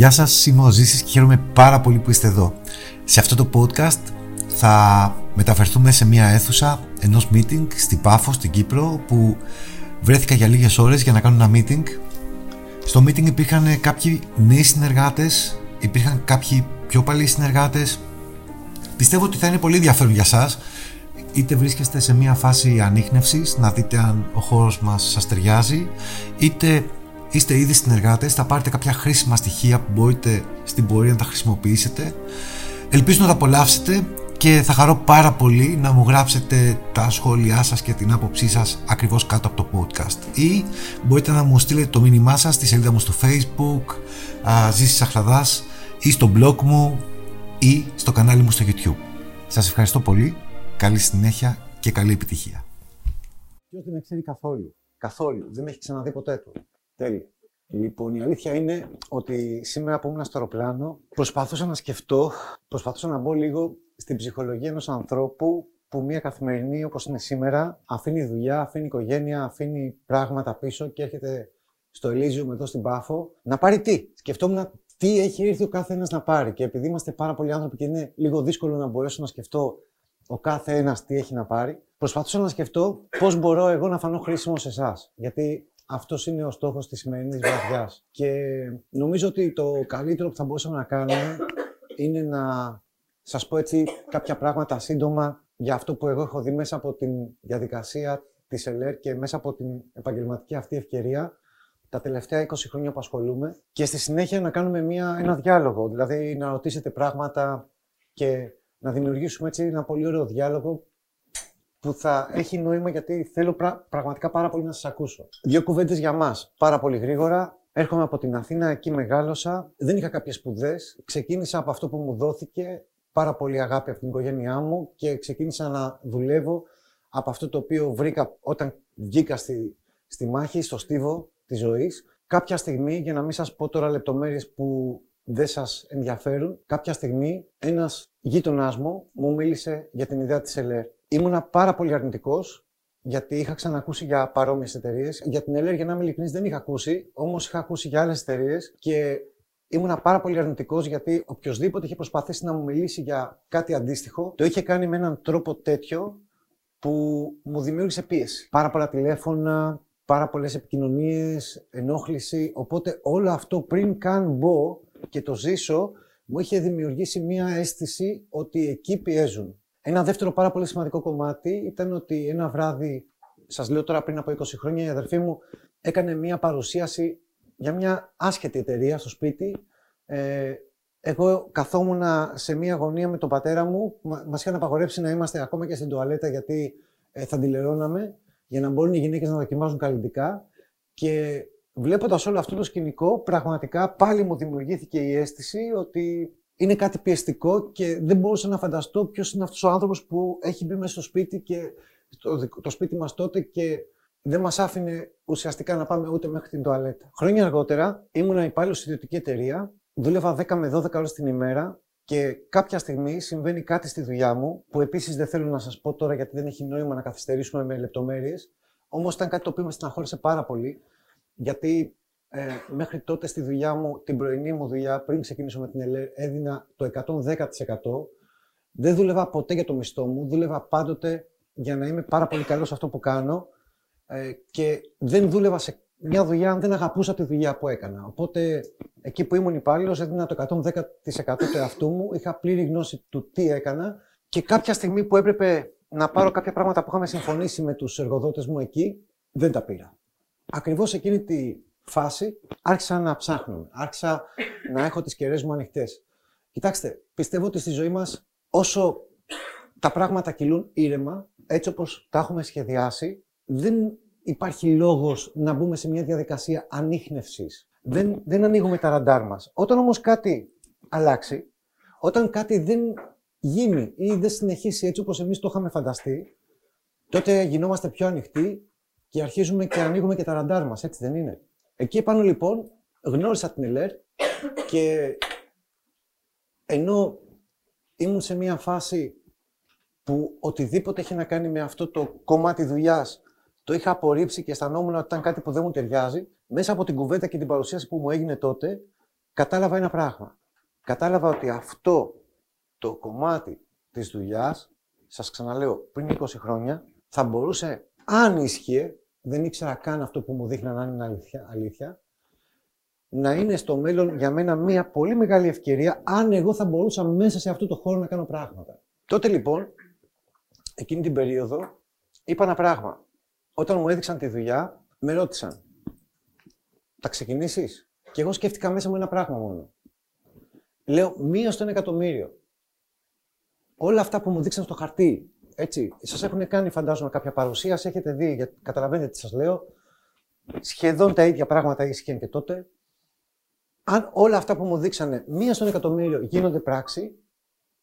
Γεια σας, είμαι ο Ζήσης και χαίρομαι πάρα πολύ που είστε εδώ. Σε αυτό το podcast θα μεταφερθούμε σε μια αίθουσα ενός meeting στην Πάφο, στην Κύπρο, που βρέθηκα για λίγες ώρες για να κάνω ένα meeting. Στο meeting υπήρχαν κάποιοι νέοι συνεργάτες, υπήρχαν κάποιοι πιο παλιοί συνεργάτες. Πιστεύω ότι θα είναι πολύ ενδιαφέρον για σας, είτε βρίσκεστε σε μια φάση ανείχνευσης, να δείτε αν ο χώρος μας σας ταιριάζει, είτε είστε ήδη συνεργάτες, θα πάρετε κάποια χρήσιμα στοιχεία που μπορείτε στην πορεία να τα χρησιμοποιήσετε. Ελπίζω να τα απολαύσετε και θα χαρώ πάρα πολύ να μου γράψετε τα σχόλιά σας και την άποψή σας ακριβώς κάτω από το podcast ή μπορείτε να μου στείλετε το μήνυμά σας στη σελίδα μου στο facebook Ζήσης Αχλαδάς ή στο blog μου ή στο κανάλι μου στο YouTube. Σας ευχαριστώ πολύ, καλή συνέχεια και καλή επιτυχία. Ποιος δεν με ξέρει καθόλου. Καθόλου. Δεν με έχει ξαναδεί ποτέ του. Τέλεια. Λοιπόν, η αλήθεια είναι ότι σήμερα που ήμουν στο αεροπλάνο προσπαθούσα να σκεφτώ, προσπαθούσα να μπω λίγο στην ψυχολογία ενός ανθρώπου που μια καθημερινή όπως είναι σήμερα αφήνει δουλειά, αφήνει οικογένεια, αφήνει πράγματα πίσω και έρχεται στο Ελίζιου εδώ στην Πάφο να πάρει τι. Σκεφτόμουν τι έχει έρθει ο κάθε ένας να πάρει και επειδή είμαστε πάρα πολλοί άνθρωποι και είναι λίγο δύσκολο να μπορέσω να σκεφτώ ο κάθε ένας τι έχει να πάρει, προσπαθούσα να σκεφτώ πώς μπορώ εγώ να φανώ χρήσιμο σε εσάς. Γιατί αυτός είναι ο στόχος της σημερινής βραδιάς. Και νομίζω ότι το καλύτερο που θα μπορούσαμε να κάνουμε είναι να σας πω έτσι κάποια πράγματα σύντομα για αυτό που εγώ έχω δει μέσα από τη διαδικασία της ΕΛΕΡ και μέσα από την επαγγελματική αυτή ευκαιρία τα τελευταία 20 χρόνια που ασχολούμαι και στη συνέχεια να κάνουμε μια, ένα διάλογο, δηλαδή να ρωτήσετε πράγματα και να δημιουργήσουμε έτσι ένα πολύ ωραίο διάλογο που θα έχει νόημα γιατί θέλω πραγματικά πάρα πολύ να σας ακούσω. Δύο κουβέντες για μας, πάρα πολύ γρήγορα. Έρχομαι από την Αθήνα, εκεί μεγάλωσα. Δεν είχα κάποιες σπουδές. Ξεκίνησα από αυτό που μου δόθηκε, πάρα πολύ αγάπη από την οικογένειά μου και ξεκίνησα να δουλεύω από αυτό το οποίο βρήκα όταν βγήκα στη, στη μάχη, στο στίβο της ζωής. Κάποια στιγμή, για να μην σας πω τώρα λεπτομέρειες που δεν σας ενδιαφέρουν, κάποια στιγμή ένας γείτονάς μου μου μίλησε για την ιδέα της ΕΛΕΡ. Ήμουνα πάρα πολύ αρνητικός, γιατί είχα ξανακούσει για παρόμοιες εταιρείες. Για την ΕΛΕΡ, για να είμαι ειλικρινής, δεν είχα ακούσει, όμως είχα ακούσει για άλλες εταιρείες και ήμουνα πάρα πολύ αρνητικός γιατί οποιοδήποτε είχε προσπαθήσει να μου μιλήσει για κάτι αντίστοιχο, το είχε κάνει με έναν τρόπο τέτοιο που μου δημιούργησε πίεση. Πάρα πολλά τηλέφωνα, πάρα πολλές επικοινωνίες, ενόχληση. Οπότε όλο αυτό πριν καν μπω και το ζήσω, μου είχε δημιουργήσει μία αίσθηση ότι εκεί πιέζουν. Ένα δεύτερο πάρα πολύ σημαντικό κομμάτι ήταν ότι ένα βράδυ, σας λέω τώρα πριν από 20 χρόνια, η αδερφή μου έκανε μία παρουσίαση για μια άσχετη εταιρεία στο σπίτι. Ε, εγώ καθόμουν σε μία γωνία με τον πατέρα μου. Μα είχαν απαγορεύσει να είμαστε ακόμα και στην τουαλέτα γιατί ε, θα αντιλερώναμε για να μπορούν οι γυναίκες να δοκιμάζουν καλλιτικά. Και βλέποντας όλο αυτό το σκηνικό, πραγματικά πάλι μου δημιουργήθηκε η αίσθηση ότι είναι κάτι πιεστικό και δεν μπορούσα να φανταστώ ποιος είναι αυτός ο άνθρωπος που έχει μπει μέσα στο σπίτι και το, το σπίτι μας τότε και δεν μας άφηνε ουσιαστικά να πάμε ούτε μέχρι την τουαλέτα. Χρόνια αργότερα ήμουν υπάλληλος σε ιδιωτική εταιρεία, δούλευα 10 με 12 ώρες την ημέρα και κάποια στιγμή συμβαίνει κάτι στη δουλειά μου, που επίσης δεν θέλω να σας πω τώρα γιατί δεν έχει νόημα να καθυστερήσουμε με λεπτομέρειες. Όμως ήταν κάτι το οποίο με στεναχώρησε πάρα πολύ, γιατί ε, μέχρι τότε στη δουλειά μου, την πρωινή μου δουλειά, πριν ξεκινήσω με την ΕΛΕ, έδινα το 110%. Δεν δούλευα ποτέ για το μισθό μου, δούλευα πάντοτε για να είμαι πάρα πολύ καλός σε αυτό που κάνω ε, και δεν δούλευα σε μια δουλειά αν δεν αγαπούσα τη δουλειά που έκανα. Οπότε εκεί που ήμουν υπάλληλος, έδινα το 110% του εαυτού μου, είχα πλήρη γνώση του τι έκανα και κάποια στιγμή που έπρεπε να πάρω κάποια πράγματα που είχαμε συμφωνήσει με τους εργοδότες μου εκεί, δεν τα πήρα. Ακριβώς εκείνη τη φάση άρχισα να ψάχνω. Άρχισα να έχω τις κεραίες μου ανοιχτές. Κοιτάξτε, πιστεύω ότι στη ζωή μας όσο τα πράγματα κυλούν ήρεμα, έτσι όπως τα έχουμε σχεδιάσει, δεν υπάρχει λόγος να μπούμε σε μια διαδικασία ανείχνευσης. Δεν, δεν ανοίγουμε τα ραντάρ μας. Όταν όμως κάτι αλλάξει, όταν κάτι δεν γίνει ή δεν συνεχίσει έτσι όπως εμείς το είχαμε φανταστεί, τότε γινόμαστε πιο ανοιχτοί και αρχίζουμε και ανοίγουμε και τα ραντάρ μας, έτσι δεν είναι. Εκεί επάνω λοιπόν γνώρισα την ΕΛΕΡ και ενώ ήμουν σε μια φάση που οτιδήποτε έχει να κάνει με αυτό το κομμάτι δουλειάς το είχα απορρίψει και αισθανόμουν ότι ήταν κάτι που δεν μου ταιριάζει, μέσα από την κουβέντα και την παρουσίαση που μου έγινε τότε, κατάλαβα ένα πράγμα. Κατάλαβα ότι αυτό το κομμάτι της δουλειάς, σας ξαναλέω, πριν 20 χρόνια, θα μπορούσε, αν ίσχυε, δεν ήξερα καν αυτό που μου δείχναν αν είναι αλήθεια, αλήθεια, να είναι στο μέλλον για μένα μια πολύ μεγάλη ευκαιρία αν εγώ θα μπορούσα μέσα σε αυτό το χώρο να κάνω πράγματα. Τότε λοιπόν, εκείνη την περίοδο, είπα ένα πράγμα. Όταν μου έδειξαν τη δουλειά, με ρώτησαν, θα ξεκινήσεις; Και εγώ σκέφτηκα μέσα μου ένα πράγμα μόνο. Λέω, μία στο ένα εκατομμύριο. Όλα αυτά που μου δείξαν στο χαρτί, έτσι, σας έχουν κάνει φαντάζομαι κάποια παρουσίαση, έχετε δει, γιατί καταλαβαίνετε τι σας λέω. Σχεδόν τα ίδια πράγματα ίσχυαν και τότε. Αν όλα αυτά που μου δείξανε μία στον εκατομμύριο γίνονται πράξη,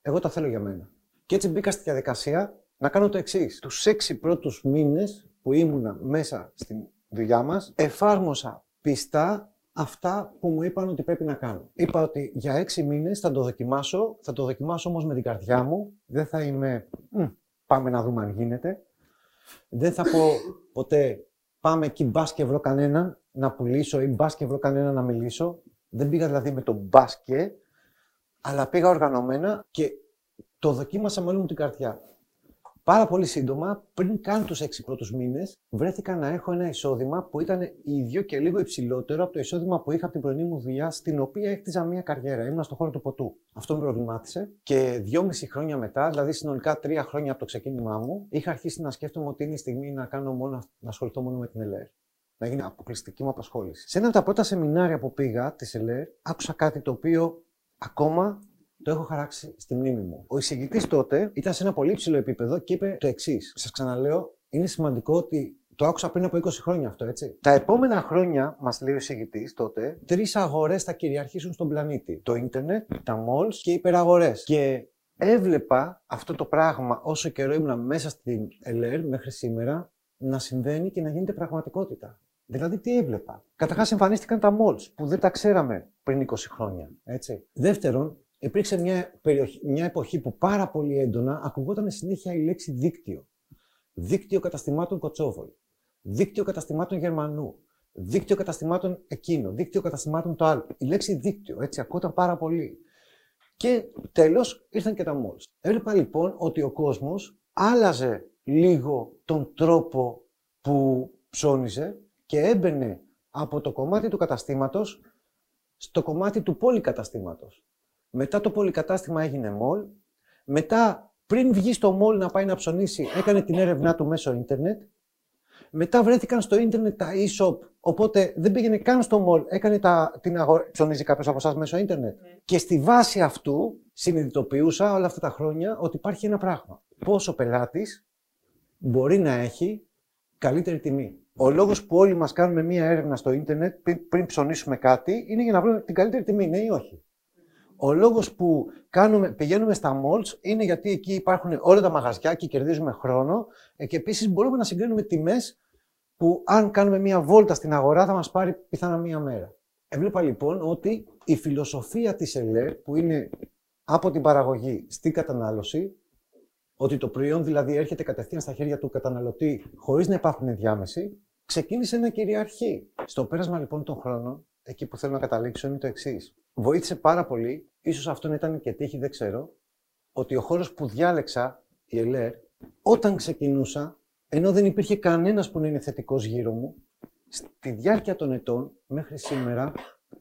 εγώ τα θέλω για μένα. Και έτσι μπήκα στη διαδικασία να κάνω το εξής. Τους έξι πρώτους μήνες που ήμουνα μέσα στην δουλειά μας, εφάρμοσα πιστά αυτά που μου είπαν ότι πρέπει να κάνω. Είπα ότι για έξι μήνες θα το δοκιμάσω, θα το δοκιμάσω όμως με την καρδιά μου. Δεν θα είμαι. Πάμε να δούμε αν γίνεται. Δεν θα πω ποτέ πάμε εκεί μπα και βρω κανέναν να πουλήσω ή μπα και βρω κανέναν να μιλήσω. Δεν πήγα δηλαδή με τον μπάσκε, αλλά πήγα οργανωμένα και το δοκίμασα με όλη μου την καρδιά. Πάρα πολύ σύντομα, πριν καν τους έξι πρώτους μήνες, βρέθηκα να έχω ένα εισόδημα που ήταν ίδιο και λίγο υψηλότερο από το εισόδημα που είχα από την πρωινή μου δουλειά, στην οποία έκτιζα μια καριέρα. Ήμουν στον χώρο του ποτού. Αυτό με προβλημάτισε και δυόμιση χρόνια μετά, δηλαδή συνολικά τρία χρόνια από το ξεκίνημά μου, είχα αρχίσει να σκέφτομαι ότι είναι η στιγμή να, κάνω μόνο, να ασχοληθώ μόνο με την ΕΛΕΡ να γίνει αποκλειστική μου απασχόληση. Σε ένα από τα πρώτα σεμινάρια που πήγα της ΕΛΕΡ, άκουσα κάτι το οποίο ακόμα το έχω χαράξει στη μνήμη μου. Ο εισηγητή τότε ήταν σε ένα πολύ ψηλό επίπεδο και είπε το εξής. Σας ξαναλέω, είναι σημαντικό ότι το άκουσα πριν από 20 χρόνια αυτό, έτσι. Τα επόμενα χρόνια, μας λέει ο εισηγητή τότε, τρεις αγορές θα κυριαρχήσουν στον πλανήτη. Το ίντερνετ, τα malls και οι υπεραγορές. Και έβλεπα αυτό το πράγμα όσο καιρό ήμουν μέσα στην ΕΛΕΡ μέχρι σήμερα να συμβαίνει και να γίνεται πραγματικότητα. Δηλαδή, τι έβλεπα; Καταρχάς, εμφανίστηκαν τα malls που δεν τα ξέραμε πριν 20 χρόνια. Έτσι. Δεύτερον, υπήρξε μια, περιοχή, μια εποχή που πάρα πολύ έντονα ακουγόταν συνέχεια η λέξη δίκτυο. Δίκτυο καταστημάτων Κοτσόβολ. Δίκτυο καταστημάτων Γερμανού. Δίκτυο καταστημάτων εκείνο. Δίκτυο καταστημάτων το άλλο. Η λέξη δίκτυο, έτσι, ακούγονταν πάρα πολύ. Και τέλος ήρθαν και τα malls. Έβλεπα λοιπόν ότι ο κόσμος άλλαζε λίγο τον τρόπο που ψώνιζε και έμπαινε από το κομμάτι του καταστήματος στο κομμάτι του πολυκαταστήματος. Μετά το πολυκατάστημα έγινε μόλ. Μετά, πριν βγει στο μόλ να πάει να ψωνίσει, έκανε την έρευνά του μέσω ίντερνετ. Μετά βρέθηκαν στο ίντερνετ τα e-shop, οπότε δεν πήγαινε καν στο μόλ, έκανε τα, την αγορά. Ψωνίζει κάποιος από εσάς μέσω ίντερνετ. Ναι. Και στη βάση αυτού συνειδητοποιούσα όλα αυτά τα χρόνια ότι υπάρχει ένα πράγμα. Πόσο πελάτης μπορεί να έχει καλύτερη τιμή. Ο λόγος που όλοι μας κάνουμε μία έρευνα στο ίντερνετ πριν ψωνίσουμε κάτι είναι για να βρούμε την καλύτερη τιμή, ναι ή όχι. Ο λόγος που κάνουμε, πηγαίνουμε στα malls είναι γιατί εκεί υπάρχουν όλα τα μαγαζιά και κερδίζουμε χρόνο ε, και επίσης μπορούμε να συγκρίνουμε τιμές που αν κάνουμε μία βόλτα στην αγορά θα μας πάρει πιθανά μία μέρα. Έβλεπα λοιπόν ότι η φιλοσοφία της ΕΛΕΡ που είναι από την παραγωγή στην κατανάλωση ότι το προϊόν δηλαδή έρχεται κατευθείαν στα χέρια του καταναλωτή χωρίς να υπάρχουν ενδιάμεση, ξεκίνησε να κυριαρχεί. Στο πέρασμα λοιπόν των χρόνων, εκεί που θέλω να καταλήξω είναι το εξής. Βοήθησε πάρα πολύ, ίσως αυτό ήταν και τύχη, δεν ξέρω, ότι ο χώρος που διάλεξα, η ΕΛΕΡ, όταν ξεκινούσα, ενώ δεν υπήρχε κανένας που να είναι θετικός γύρω μου, στη διάρκεια των ετών μέχρι σήμερα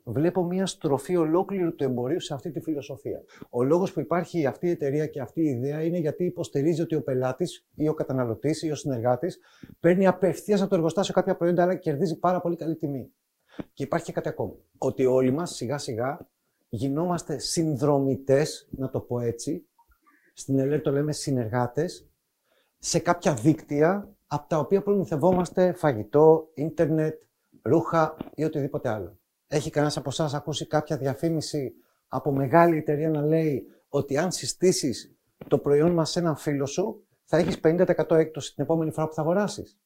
βλέπω μια στροφή ολόκληρου του εμπορίου σε αυτή τη φιλοσοφία. Ο λόγος που υπάρχει αυτή η εταιρεία και αυτή η ιδέα είναι γιατί υποστηρίζει ότι ο πελάτης ή ο καταναλωτής ή ο συνεργάτης παίρνει απευθείας από το εργοστάσιο κάποια προϊόντα, αλλά κερδίζει πάρα πολύ καλή τιμή. Και υπάρχει και κάτι ακόμα. Ότι όλοι μας σιγά σιγά γινόμαστε συνδρομητές, να το πω έτσι. Στην ΕΛΕΡ το λέμε συνεργάτες, σε κάποια δίκτυα από τα οποία προμηθευόμαστε φαγητό, ίντερνετ, ρούχα ή οτιδήποτε άλλο. Έχει κανένας από εσάς ακούσει κάποια διαφήμιση από μεγάλη εταιρεία να λέει ότι αν συστήσεις το προϊόν μας σε έναν φίλο σου, θα έχεις 50% έκπτωση την επόμενη φορά που θα αγοράσεις;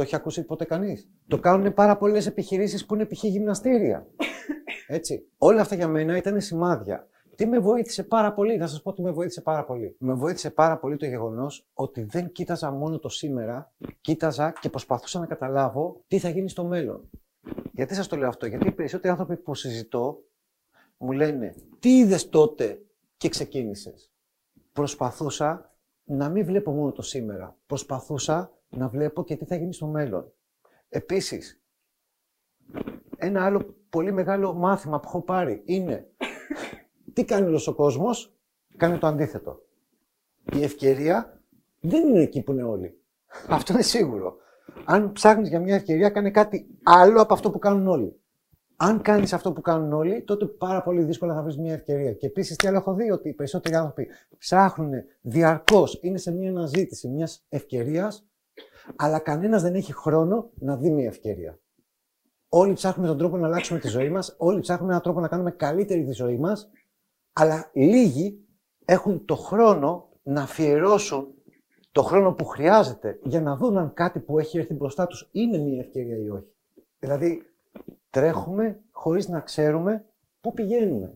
Το έχει ακούσει ποτέ κανείς; Το κάνουν πάρα πολλές επιχειρήσεις που είναι π.χ. γυμναστήρια. Έτσι. Όλα αυτά για μένα ήταν σημάδια. Τι με βοήθησε πάρα πολύ, να σας πω τι με βοήθησε πάρα πολύ. Με βοήθησε πάρα πολύ το γεγονός ότι δεν κοίταζα μόνο το σήμερα, κοίταζα και προσπαθούσα να καταλάβω τι θα γίνει στο μέλλον. Γιατί σας το λέω αυτό, Γιατί οι περισσότεροι άνθρωποι που συζητώ μου λένε τι είδες τότε και ξεκίνησες; Προσπαθούσα να μην βλέπω μόνο το σήμερα. Προσπαθούσα να βλέπω και τι θα γίνει στο μέλλον. Επίσης, ένα άλλο πολύ μεγάλο μάθημα που έχω πάρει είναι τι κάνει όλος ο κόσμος, κάνει το αντίθετο. Η ευκαιρία δεν είναι εκεί που είναι όλοι. Αυτό είναι σίγουρο. Αν ψάχνεις για μια ευκαιρία, κάνει κάτι άλλο από αυτό που κάνουν όλοι. Αν κάνεις αυτό που κάνουν όλοι, τότε πάρα πολύ δύσκολα θα βρεις μια ευκαιρία. Και επίσης, τι άλλο έχω δει, ότι οι περισσότεροι άνθρωποι ψάχνουν διαρκώς, είναι σε μια αναζήτηση μιας ευκαιρίας, αλλά κανένας δεν έχει χρόνο να δει μια ευκαιρία. Όλοι ψάχνουμε τον τρόπο να αλλάξουμε τη ζωή μας, όλοι ψάχνουμε έναν τρόπο να κάνουμε καλύτερη τη ζωή μας, αλλά λίγοι έχουν το χρόνο να αφιερώσουν το χρόνο που χρειάζεται για να δουν αν κάτι που έχει έρθει μπροστά τους είναι μια ευκαιρία ή όχι. Δηλαδή, τρέχουμε χωρίς να ξέρουμε πού πηγαίνουμε.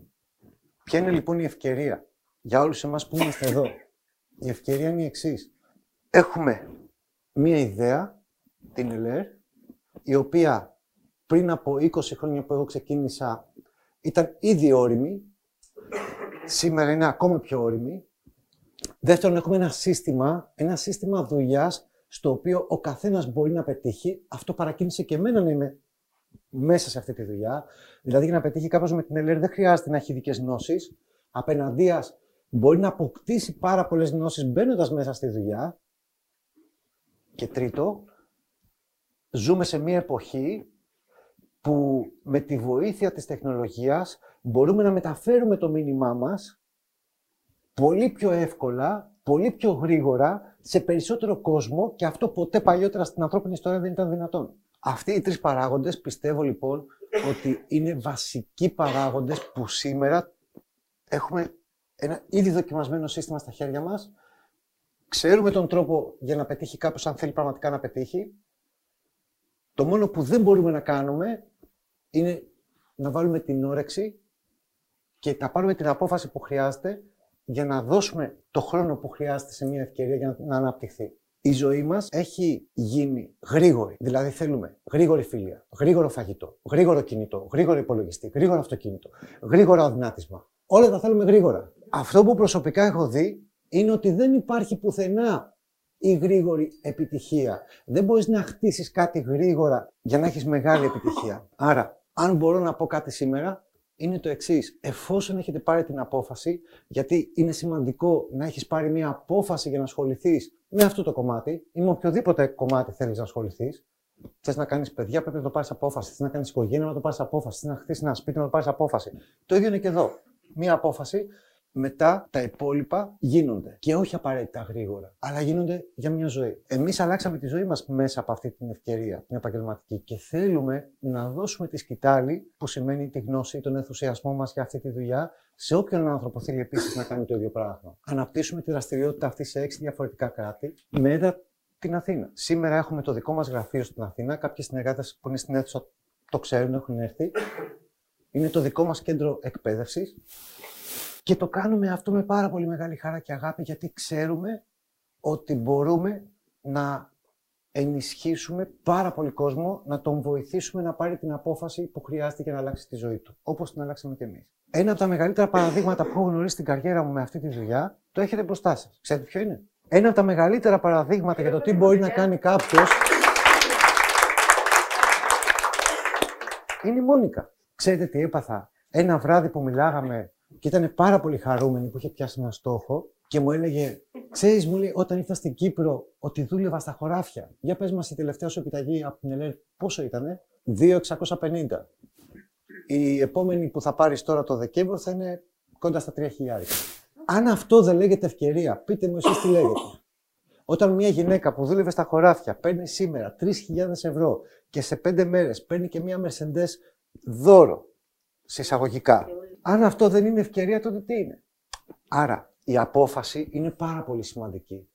Ποια είναι λοιπόν η ευκαιρία για όλους εμάς που είμαστε εδώ; Η ευκαιρία είναι η εξής. Έχουμε μία ιδέα, την ΕΛΕΡ, η οποία πριν από 20 χρόνια που εγώ ξεκίνησα ήταν ήδη όρημη, σήμερα είναι ακόμα πιο όρημη. Δεύτερον, έχουμε ένα σύστημα, ένα σύστημα δουλειάς στο οποίο ο καθένας μπορεί να πετύχει. Αυτό παρακίνησε και εμένα να είμαι μέσα σε αυτή τη δουλειά. Δηλαδή, για να πετύχει κάποιο με την ΕΛΕΡ δεν χρειάζεται να έχει ειδικές γνώσεις. Απέναντίας μπορεί να αποκτήσει πάρα πολλές γνώσεις μπαίνοντας μέσα στη δουλειά. Και τρίτο, ζούμε σε μια εποχή που με τη βοήθεια της τεχνολογίας μπορούμε να μεταφέρουμε το μήνυμά μας πολύ πιο εύκολα, πολύ πιο γρήγορα, σε περισσότερο κόσμο και αυτό ποτέ παλιότερα στην ανθρώπινη ιστορία δεν ήταν δυνατόν. Αυτοί οι τρεις παράγοντες πιστεύω λοιπόν ότι είναι βασικοί παράγοντες που σήμερα έχουμε ένα ήδη δοκιμασμένο σύστημα στα χέρια μας. Ξέρουμε τον τρόπο για να πετύχει κάποιος αν θέλει πραγματικά να πετύχει. Το μόνο που δεν μπορούμε να κάνουμε είναι να βάλουμε την όρεξη και να πάρουμε την απόφαση που χρειάζεται για να δώσουμε το χρόνο που χρειάζεται σε μια ευκαιρία για να αναπτυχθεί η ζωή μας έχει γίνει γρήγορη. Δηλαδή θέλουμε γρήγορη φιλία, γρήγορο φαγητό, γρήγορο κινητό, γρήγορο υπολογιστή, γρήγορο αυτοκίνητο, γρήγορο αδυνάτισμα. Όλα τα θέλουμε γρήγορα. Αυτό που προσωπικά έχω δει είναι ότι δεν υπάρχει πουθενά η γρήγορη επιτυχία. Δεν μπορείς να χτίσεις κάτι γρήγορα για να έχεις μεγάλη επιτυχία. Άρα, αν μπορώ να πω κάτι σήμερα, είναι το εξής. Εφόσον έχετε πάρει την απόφαση, γιατί είναι σημαντικό να έχεις πάρει μια απόφαση για να ασχοληθείς με αυτό το κομμάτι ή με οποιοδήποτε κομμάτι θέλεις να ασχοληθείς. Θες να κάνεις παιδιά, πρέπει να το πάρεις απόφαση. Θες να κάνεις οικογένεια, να το πάρεις απόφαση. Θες να χτίσεις ένα σπίτι, να το πάρεις απόφαση. Το ίδιο είναι και εδώ. Μία απόφαση μετά τα υπόλοιπα γίνονται. Και όχι απαραίτητα γρήγορα, αλλά γίνονται για μια ζωή. Εμείς αλλάξαμε τη ζωή μας μέσα από αυτή την ευκαιρία, την επαγγελματική, και θέλουμε να δώσουμε τη σκητάλη, που σημαίνει τη γνώση, τον ενθουσιασμό μας για αυτή τη δουλειά, σε όποιον άνθρωπο θέλει επίσης να κάνει το ίδιο πράγμα. Αναπτύσσουμε τη δραστηριότητα αυτή σε έξι διαφορετικά κράτη, με την Αθήνα. Σήμερα έχουμε το δικό μας γραφείο στην Αθήνα. Κάποιοι συνεργάτες που είναι στην αίθουσα το ξέρουν, έχουν έρθει. Είναι το δικό μας κέντρο εκπαίδευσης. Και το κάνουμε αυτό με πάρα πολύ μεγάλη χαρά και αγάπη γιατί ξέρουμε ότι μπορούμε να ενισχύσουμε πάρα πολύ κόσμο, να τον βοηθήσουμε να πάρει την απόφαση που χρειάζεται για να αλλάξει τη ζωή του, όπως την αλλάξαμε και εμείς. Ένα από τα μεγαλύτερα παραδείγματα που έχω γνωρίσει στην καριέρα μου με αυτή τη δουλειά, το έχετε μπροστά σας. Ξέρετε ποιο είναι; Ένα από τα μεγαλύτερα παραδείγματα για το τι μπορεί να κάνει κάποιος. είναι η Μόνικα. Ξέρετε τι έπαθα; Ένα βράδυ που μιλάγαμε και ήταν πάρα πολύ χαρούμενη που είχε πιάσει ένα στόχο και μου έλεγε, ξέρεις, μου λέει, όταν ήρθα στην Κύπρο, ότι δούλευα στα χωράφια. Για πες μας, η τελευταία σου επιταγή από την ΕΛΕΡ πόσο ήτανε, 2.650. Η επόμενη που θα πάρεις τώρα το Δεκέμβριο θα είναι κοντά στα 3.000. Αν αυτό δεν λέγεται ευκαιρία, πείτε μου εσείς τι λέγεται. Όταν μια γυναίκα που δούλευε στα χωράφια παίρνει σήμερα 3.000 ευρώ και σε 5 μέρες παίρνει και μια Mercedes δώρο, συσσαγωγικά, αν αυτό δεν είναι ευκαιρία, τότε τι είναι; Άρα, η απόφαση είναι πάρα πολύ σημαντική.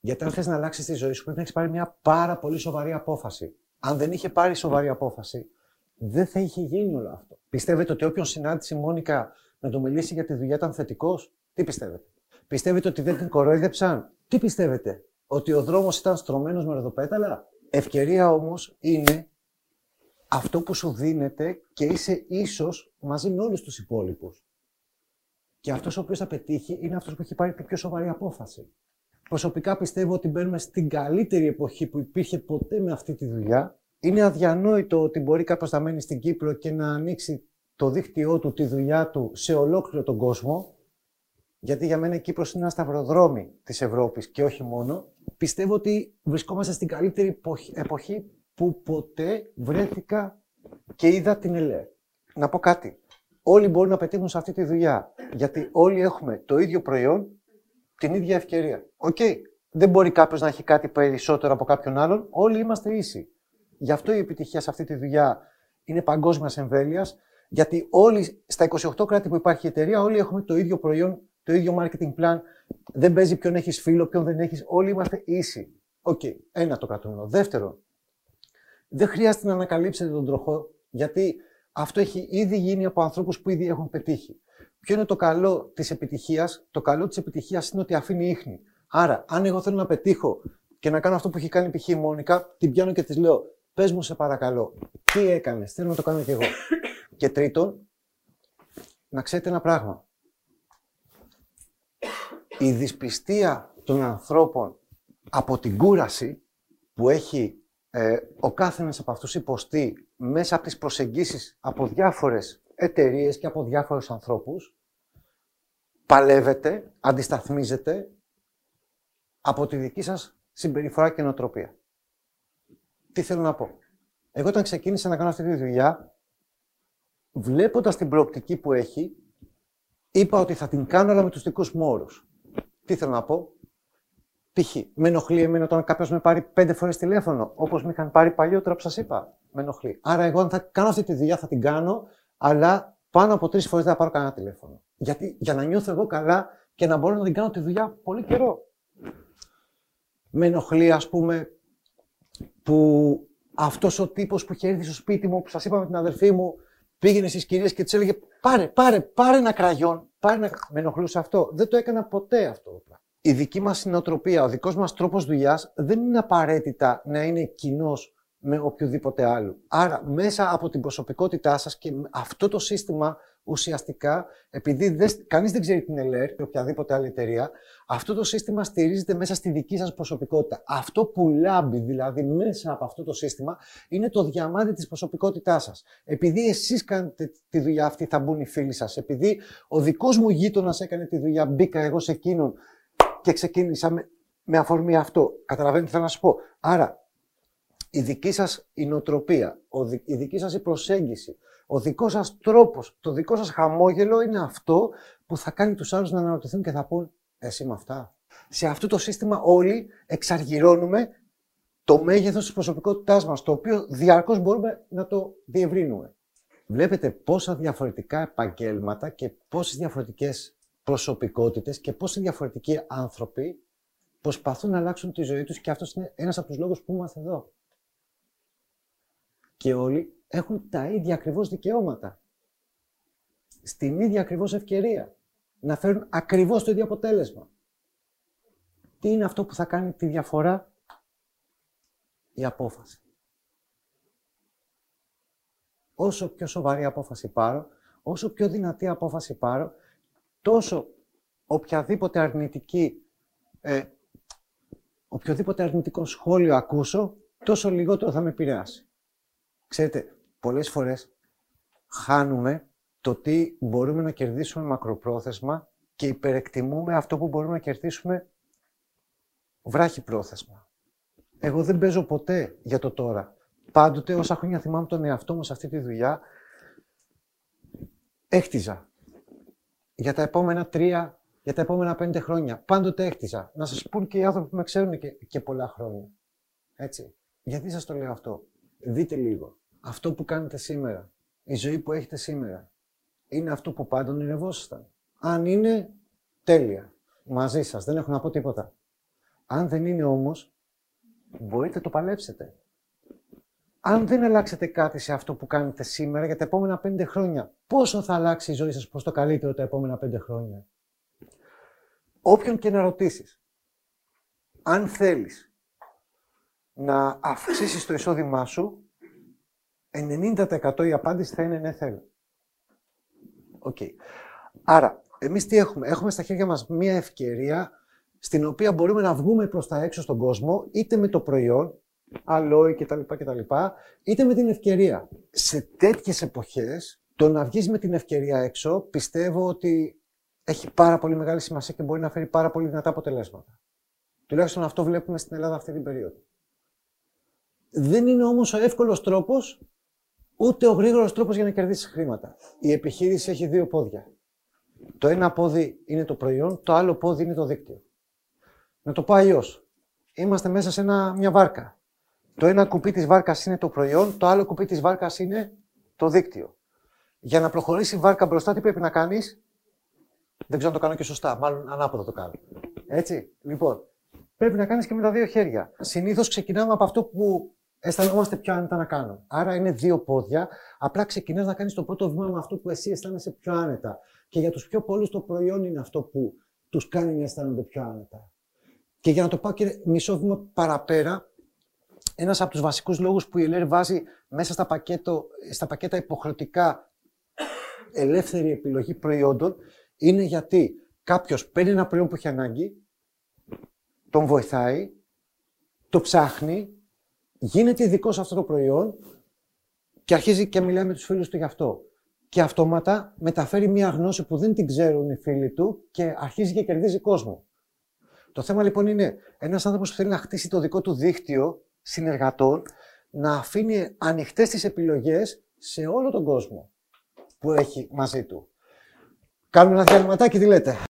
Γιατί αν θες να αλλάξεις τη ζωή σου, πρέπει να έχεις πάρει μια πάρα πολύ σοβαρή απόφαση. Αν δεν είχε πάρει σοβαρή απόφαση, δεν θα είχε γίνει όλο αυτό. Πιστεύετε ότι όποιον συνάντησε η Μόνικα να το μιλήσει για τη δουλειά ήταν θετικός, τι πιστεύετε; Πιστεύετε ότι δεν την κορόιδεψαν, τι πιστεύετε; Ότι ο δρόμος ήταν στρωμένος με ροδοπέταλα; Ευκαιρία όμως είναι αυτό που σου δίνεται και είσαι ίσως μαζί με όλους τους υπόλοιπους. Και αυτός ο οποίος θα πετύχει είναι αυτός που έχει πάρει την πιο σοβαρή απόφαση. Προσωπικά πιστεύω ότι μπαίνουμε στην καλύτερη εποχή που υπήρχε ποτέ με αυτή τη δουλειά. Είναι αδιανόητο ότι μπορεί κάποιος να μένει στην Κύπρο και να ανοίξει το δίκτυό του, τη δουλειά του σε ολόκληρο τον κόσμο. Γιατί για μένα η Κύπρος είναι ένα σταυροδρόμι της Ευρώπης και όχι μόνο. Πιστεύω ότι βρισκόμαστε στην καλύτερη εποχή που ποτέ βρέθηκα και είδα την LR. Να πω κάτι. Όλοι μπορούν να πετύχουν σε αυτή τη δουλειά. Γιατί όλοι έχουμε το ίδιο προϊόν, την ίδια ευκαιρία. Οκ. Δεν μπορεί κάποιος να έχει κάτι περισσότερο από κάποιον άλλον. Όλοι είμαστε ίσοι. Γι' αυτό η επιτυχία σε αυτή τη δουλειά είναι παγκόσμιας εμβέλειας. Γιατί όλοι στα 28 κράτη που υπάρχει η εταιρεία, όλοι έχουμε το ίδιο προϊόν, το ίδιο marketing plan. Δεν παίζει ποιον έχεις φίλο, ποιον δεν έχεις. Όλοι είμαστε ίσοι. Οκ. Ένα το κρατούμενο. Δεύτερο, δεν χρειάζεται να ανακαλύψετε τον τροχό, γιατί αυτό έχει ήδη γίνει από ανθρώπους που ήδη έχουν πετύχει. Ποιο είναι το καλό της επιτυχίας, Το καλό της επιτυχίας είναι ότι αφήνει ίχνη. Άρα, αν εγώ θέλω να πετύχω και να κάνω αυτό που έχει κάνει π.χ. η Μόνικα, την πιάνω και της λέω: Πες μου, σε παρακαλώ, τι έκανες, θέλω να το κάνω κι εγώ. και τρίτον, να ξέρετε ένα πράγμα. Η δυσπιστία των ανθρώπων από την κούραση που έχει ε, ο κάθε ένας από αυτούς υποστεί μέσα από τις προσεγγίσεις από διάφορες εταιρείες και από διάφορους ανθρώπους, παλεύετε, αντισταθμίζετε από τη δική σας συμπεριφορά και νοοτροπία. Τι θέλω να πω; Εγώ όταν ξεκίνησα να κάνω αυτή τη δουλειά, βλέποντας την προοπτική που έχει, είπα ότι θα την κάνω αλλά με τους δικούς μου όρους. Τι θέλω να πω; Π.χ. με ενοχλεί εμένα όταν κάποιος με πάρει πέντε φορές τηλέφωνο, όπως με είχαν πάρει παλιότερα που σας είπα. Με ενοχλεί. Άρα, εγώ αν θα κάνω αυτή τη δουλειά θα την κάνω, αλλά πάνω από τρεις φορές δεν θα πάρω κανένα τηλέφωνο. Γιατί για να νιώθω εγώ καλά και να μπορώ να την κάνω τη δουλειά πολύ καιρό. Με ενοχλεί, ας πούμε, που αυτός ο τύπος που είχε έρθει στο σπίτι μου, που σας είπα με την αδερφή μου, πήγαινε στις κυρίες και της έλεγε Πάρε, πάρε, πάρε ένα κραγιόν. Πάρε ένα... Με ενοχλούσε αυτό. Δεν το έκανα ποτέ αυτό η δική μας νοοτροπία, ο δικός μας τρόπος δουλειάς δεν είναι απαραίτητα να είναι κοινός με οποιοδήποτε άλλο. Άρα, μέσα από την προσωπικότητά σας και αυτό το σύστημα ουσιαστικά, επειδή δεν, κανείς δεν ξέρει την ΕΛΕΡ ή οποιαδήποτε άλλη εταιρεία, αυτό το σύστημα στηρίζεται μέσα στη δική σας προσωπικότητα. Αυτό που λάμπει δηλαδή μέσα από αυτό το σύστημα είναι το διαμάντι της προσωπικότητάς σας. Επειδή εσείς κάνετε τη δουλειά αυτή θα μπουν οι φίλοι σας. Επειδή ο δικός μου γείτονας έκανε τη δουλειά, μπήκα εγώ σε εκείνον και ξεκίνησα με, με αφορμή αυτό. Καταλαβαίνετε τι θέλω να σας πω. Άρα, η δική σας η νοοτροπία, η δική σας η προσέγγιση, ο δικός σας τρόπος, το δικό σας χαμόγελο είναι αυτό που θα κάνει τους άλλους να αναρωτηθούν και θα πούν «Εσύ με αυτά». Σε αυτό το σύστημα όλοι εξαργυρώνουμε το μέγεθος της προσωπικότητάς μας, το οποίο διαρκώς μπορούμε να το διευρύνουμε. Βλέπετε πόσα διαφορετικά επαγγέλματα και πόσες διαφορετικές προσωπικότητες και πόσοι διαφορετικοί άνθρωποι προσπαθούν να αλλάξουν τη ζωή τους και αυτός είναι ένας από τους λόγους που είμαστε εδώ. Και όλοι έχουν τα ίδια ακριβώς δικαιώματα. Στην ίδια ακριβώς ευκαιρία. Να φέρουν ακριβώς το ίδιο αποτέλεσμα. Τι είναι αυτό που θα κάνει τη διαφορά; Η απόφαση. Όσο πιο σοβαρή απόφαση πάρω, όσο πιο δυνατή απόφαση πάρω, τόσο οποιαδήποτε αρνητική, ε, οποιοδήποτε αρνητικό σχόλιο ακούσω, τόσο λιγότερο θα με επηρεάσει. Ξέρετε, πολλές φορές χάνουμε το τι μπορούμε να κερδίσουμε μακροπρόθεσμα και υπερεκτιμούμε αυτό που μπορούμε να κερδίσουμε βράχη πρόθεσμα. Εγώ δεν παίζω ποτέ για το τώρα. Πάντοτε, όσα χρόνια θυμάμαι τον εαυτό μου σε αυτή τη δουλειά, έχτιζα για τα επόμενα τρία, για τα επόμενα πέντε χρόνια. Πάντοτε έκτιζα. Να σας πούν και οι άνθρωποι που με ξέρουν και, και πολλά χρόνια. Έτσι. Γιατί σας το λέω αυτό; Δείτε λίγο. Αυτό που κάνετε σήμερα, η ζωή που έχετε σήμερα, είναι αυτό που πάντα ονειρευόσασταν. Αν είναι, τέλεια. Μαζί σας. Δεν έχω να πω τίποτα. Αν δεν είναι όμως, μπορείτε το παλέψετε αν δεν αλλάξετε κάτι σε αυτό που κάνετε σήμερα για τα επόμενα πέντε χρόνια, πόσο θα αλλάξει η ζωή σας προς το καλύτερο τα επόμενα πέντε χρόνια; Όποιον και να ρωτήσεις, αν θέλεις να αυξήσεις το εισόδημά σου, 90% η απάντηση θα είναι ναι θέλω. OK. Okay. Άρα, εμείς τι έχουμε; Έχουμε στα χέρια μας μία ευκαιρία στην οποία μπορούμε να βγούμε προς τα έξω στον κόσμο, είτε με το προϊόν, αλόη κτλ, κτλ, είτε με την ευκαιρία. Σε τέτοιες εποχές, το να βγεις με την ευκαιρία έξω, πιστεύω ότι έχει πάρα πολύ μεγάλη σημασία και μπορεί να φέρει πάρα πολύ δυνατά αποτελέσματα. Τουλάχιστον αυτό βλέπουμε στην Ελλάδα αυτή την περίοδο. Δεν είναι όμως ο εύκολος τρόπος, ούτε ο γρήγορος τρόπος για να κερδίσεις χρήματα. Η επιχείρηση έχει δύο πόδια. Το ένα πόδι είναι το προϊόν, το άλλο πόδι είναι το δίκτυο. Να το πω αλλιώς. Είμαστε μέσα σε ένα, μια βάρκα. Το ένα κουπί της βάρκας είναι το προϊόν, το άλλο κουπί της βάρκας είναι το δίκτυο. Για να προχωρήσει η βάρκα μπροστά, τι πρέπει να κάνεις; Δεν ξέρω αν το κάνω και σωστά. Μάλλον ανάποδα το κάνω. Έτσι. Λοιπόν, πρέπει να κάνεις και με τα δύο χέρια. Συνήθως ξεκινάμε από αυτό που αισθανόμαστε πιο άνετα να κάνουμε. Άρα είναι δύο πόδια. Απλά ξεκινάς να κάνεις το πρώτο βήμα με αυτό που εσύ αισθάνεσαι πιο άνετα. Και για τους πιο πολλούς το προϊόν είναι αυτό που τους κάνει να αισθάνονται πιο άνετα. Και για να το πάω και μισό βήμα παραπέρα, ένας από τους βασικούς λόγους που η ΕΛΕΡ βάζει μέσα στα, πακέτο, στα πακέτα υποχρεωτικά ελεύθερη επιλογή προϊόντων είναι γιατί κάποιος παίρνει ένα προϊόν που έχει ανάγκη, τον βοηθάει, το ψάχνει, γίνεται ειδικός σε αυτό το προϊόν και αρχίζει και μιλάει με τους φίλους του γι' αυτό. Και αυτόματα μεταφέρει μια γνώση που δεν την ξέρουν οι φίλοι του και αρχίζει και κερδίζει κόσμο. Το θέμα λοιπόν είναι ένας άνθρωπος που θέλει να χτίσει το δικό του δίκτυο συνεργατών να αφήνει ανοιχτές τις επιλογές σε όλο τον κόσμο που έχει μαζί του. Κάνουμε ένα διαλυματάκι, τι λέτε;